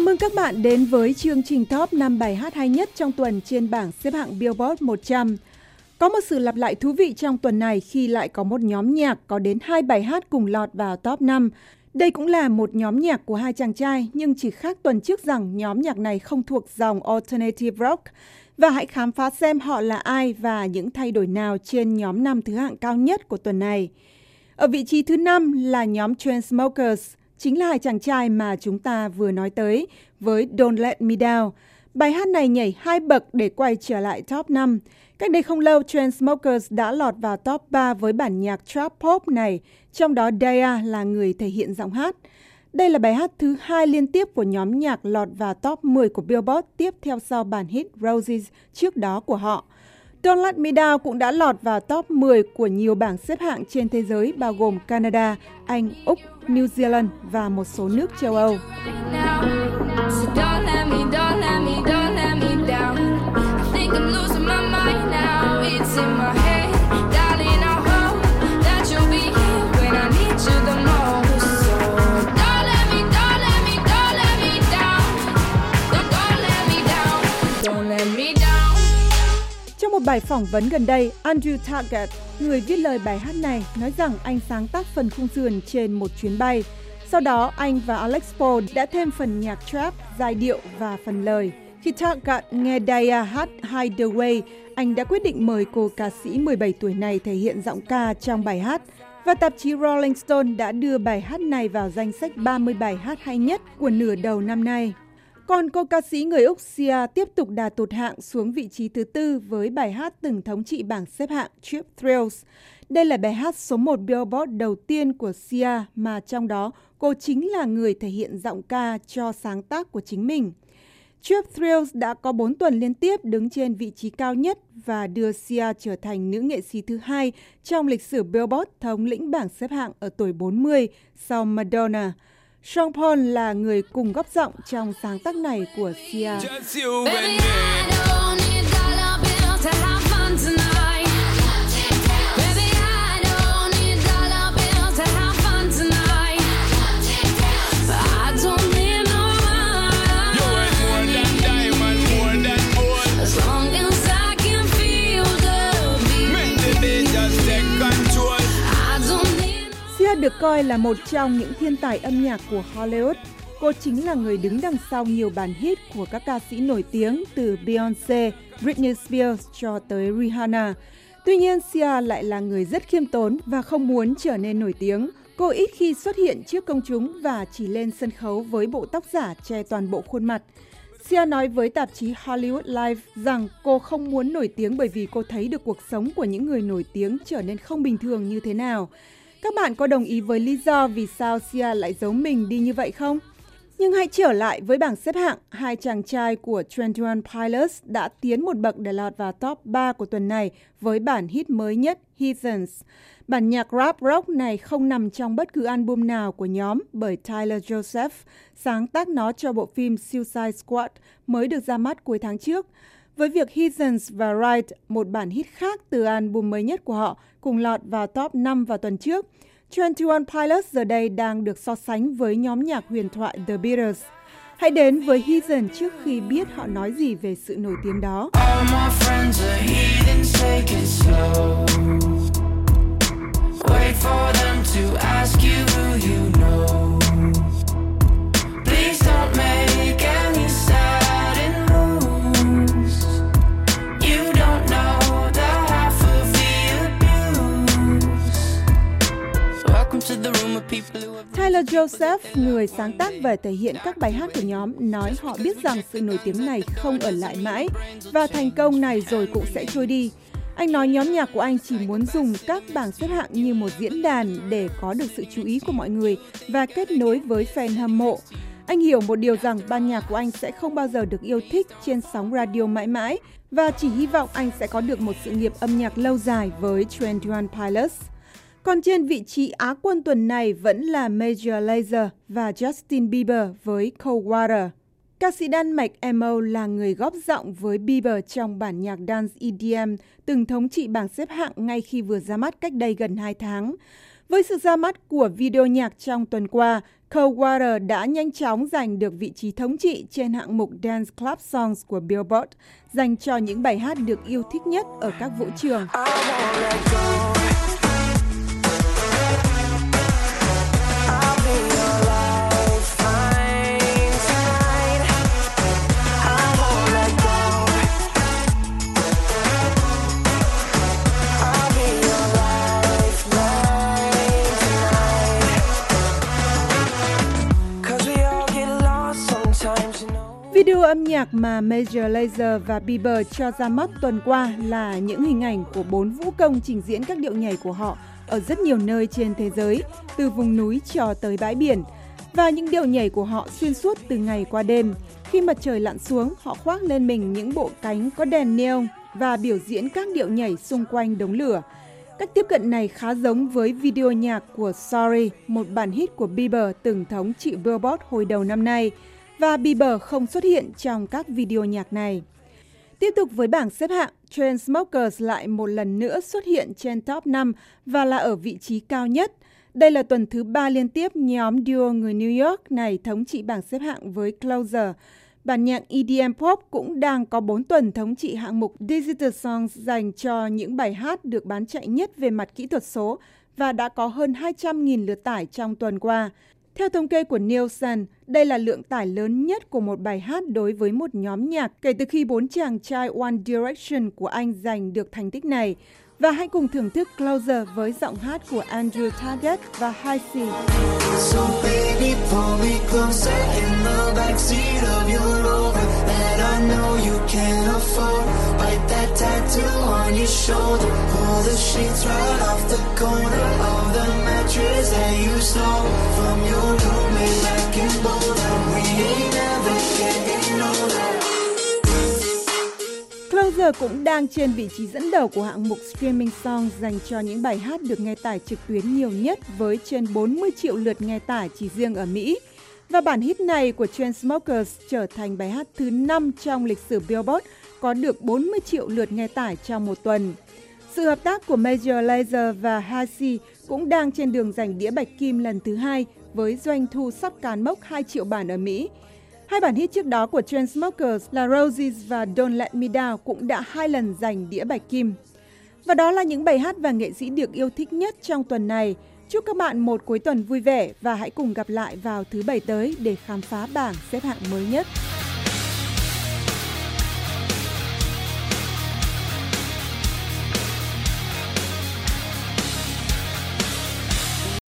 Chào mừng các bạn đến với chương trình top 5 bài hát hay nhất trong tuần trên bảng xếp hạng Billboard 100. Có một sự lặp lại thú vị trong tuần này khi lại có một nhóm nhạc có đến hai bài hát cùng lọt vào top 5. Đây cũng là một nhóm nhạc của hai chàng trai, nhưng chỉ khác tuần trước rằng nhóm nhạc này không thuộc dòng Alternative Rock. Và hãy khám phá xem họ là ai và những thay đổi nào trên nhóm năm thứ hạng cao nhất của tuần này. Ở vị trí thứ năm là nhóm Chainsmokers, chính là hai chàng trai mà chúng ta vừa nói tới với Don't Let Me Down. Bài hát này nhảy hai bậc để quay trở lại top 5. Cách đây không lâu, Transmokers đã lọt vào top 3 với bản nhạc trap pop này, trong đó Daya là người thể hiện giọng hát. Đây là bài hát thứ hai liên tiếp của nhóm nhạc lọt vào top 10 của Billboard tiếp theo sau bản hit Roses trước đó của họ. Don't Let Me Down cũng đã lọt vào top 10 của nhiều bảng xếp hạng trên thế giới bao gồm Canada, Anh, Úc, New Zealand và một số nước châu Âu. It's in my bài phỏng vấn gần đây, Andrew Taggart, người viết lời bài hát này, nói rằng anh sáng tác phần khung sườn trên một chuyến bay. Sau đó, anh và Alex Paul đã thêm phần nhạc trap, giai điệu và phần lời. Khi Taggart nghe Daya hát Hideaway, anh đã quyết định mời cô ca sĩ 17 tuổi này thể hiện giọng ca trong bài hát. Và tạp chí Rolling Stone đã đưa bài hát này vào danh sách 30 bài hát hay nhất của nửa đầu năm nay. Còn cô ca sĩ người Úc Sia tiếp tục đà tụt hạng xuống vị trí thứ tư với bài hát từng thống trị bảng xếp hạng Trip Thrills. Đây là bài hát số 1 Billboard đầu tiên của Sia, mà trong đó cô chính là người thể hiện giọng ca cho sáng tác của chính mình. Trip Thrills đã có 4 tuần liên tiếp đứng trên vị trí cao nhất và đưa Sia trở thành nữ nghệ sĩ thứ hai trong lịch sử Billboard thống lĩnh bảng xếp hạng ở tuổi 40 sau Madonna. Sean Paul là người cùng góp giọng trong sáng tác này của Sia. Được coi là một trong những thiên tài âm nhạc của Hollywood. Cô chính là người đứng đằng sau nhiều bản hit của các ca sĩ nổi tiếng từ Beyoncé, Britney Spears cho tới Rihanna. Tuy nhiên, Sia lại là người rất khiêm tốn và không muốn trở nên nổi tiếng. Cô ít khi xuất hiện trước công chúng và chỉ lên sân khấu với bộ tóc giả che toàn bộ khuôn mặt. Sia nói với tạp chí Hollywood Life rằng cô không muốn nổi tiếng bởi vì cô thấy được cuộc sống của những người nổi tiếng trở nên không bình thường như thế nào. Các bạn có đồng ý với lý do vì sao Sia lại giấu mình đi như vậy không? Nhưng hãy trở lại với bảng xếp hạng, hai chàng trai của 21 Pilots đã tiến một bậc để lọt vào top 3 của tuần này với bản hit mới nhất Heathens. Bản nhạc rap rock này không nằm trong bất cứ album nào của nhóm bởi Tyler Joseph, sáng tác nó cho bộ phim Suicide Squad mới được ra mắt cuối tháng trước. Với việc Heathens và Right, một bản hit khác từ album mới nhất của họ, cùng lọt vào top 5 vào tuần trước, 21 Pilots giờ đây đang được so sánh với nhóm nhạc huyền thoại The Beatles. Hãy đến với Heathen trước khi biết họ nói gì về sự nổi tiếng đó. Wait Tyler Joseph, người sáng tác và thể hiện các bài hát của nhóm, nói họ biết rằng sự nổi tiếng này không ở lại mãi và thành công này rồi cũng sẽ trôi đi. Anh nói nhóm nhạc của anh chỉ muốn dùng các bảng xếp hạng như một diễn đàn để có được sự chú ý của mọi người và kết nối với fan hâm mộ. Anh hiểu một điều rằng ban nhạc của anh sẽ không bao giờ được yêu thích trên sóng radio mãi mãi và chỉ hy vọng anh sẽ có được một sự nghiệp âm nhạc lâu dài với 21 Pilots. Còn trên vị trí Á quân tuần này vẫn là Major Lazer và Justin Bieber với Cold Water. Ca sĩ Đan Mạch Emo là người góp giọng với Bieber trong bản nhạc dance EDM từng thống trị bảng xếp hạng ngay khi vừa ra mắt cách đây gần 2 tháng. Với sự ra mắt của video nhạc trong tuần qua, "Cold Water" đã nhanh chóng giành được vị trí thống trị trên hạng mục Dance Club Songs của Billboard, dành cho những bài hát được yêu thích nhất ở các vũ trường. Video âm nhạc mà Major Lazer và Bieber cho ra mắt tuần qua là những hình ảnh của bốn vũ công trình diễn các điệu nhảy của họ ở rất nhiều nơi trên thế giới, từ vùng núi cho tới bãi biển. Và những điệu nhảy của họ xuyên suốt từ ngày qua đêm. Khi mặt trời lặn xuống, họ khoác lên mình những bộ cánh có đèn neon và biểu diễn các điệu nhảy xung quanh đống lửa. Cách tiếp cận này khá giống với video nhạc của Sorry, một bản hit của Bieber từng thống trị Billboard hồi đầu năm nay và Bieber không xuất hiện trong các video nhạc này. Tiếp tục với bảng xếp hạng, Chainsmokers lại một lần nữa xuất hiện trên top 5 và là ở vị trí cao nhất. Đây là tuần thứ ba liên tiếp nhóm duo người New York này thống trị bảng xếp hạng với Closer. Bản nhạc EDM Pop cũng đang có 4 tuần thống trị hạng mục Digital Songs dành cho những bài hát được bán chạy nhất về mặt kỹ thuật số và đã có hơn 200.000 lượt tải trong tuần qua. Theo thống kê của Nielsen, đây là lượng tải lớn nhất của một bài hát đối với một nhóm nhạc kể từ khi bốn chàng trai One Direction của Anh giành được thành tích này. Và hãy cùng thưởng thức Closer với giọng hát của Andrew Target và Halsey. So baby, pull me closer in the backseat of your Rover that I know you can't afford. Bite that tattoo on your shoulder. Pull the sheets right off the corner of the mattress that you stole from your roommate back in Boulder. We ain't never getting older. Closer cũng đang trên vị trí dẫn đầu của hạng mục streaming song dành cho những bài hát được nghe tải trực tuyến nhiều nhất với trên 40 triệu lượt nghe tải chỉ riêng ở Mỹ. Và bản hit này của Chainsmokers trở thành bài hát thứ 5 trong lịch sử Billboard có được 40 triệu lượt nghe tải trong một tuần. Sự hợp tác của Major Lazer và Halsey cũng đang trên đường giành đĩa bạch kim lần thứ hai với doanh thu sắp cán mốc 2 triệu bản ở Mỹ. Hai bản hit trước đó của Chainsmokers là Roses và Don't Let Me Down cũng đã hai lần giành đĩa bạch kim. Và đó là những bài hát và nghệ sĩ được yêu thích nhất trong tuần này. Chúc các bạn một cuối tuần vui vẻ và hãy cùng gặp lại vào thứ bảy tới để khám phá bảng xếp hạng mới nhất.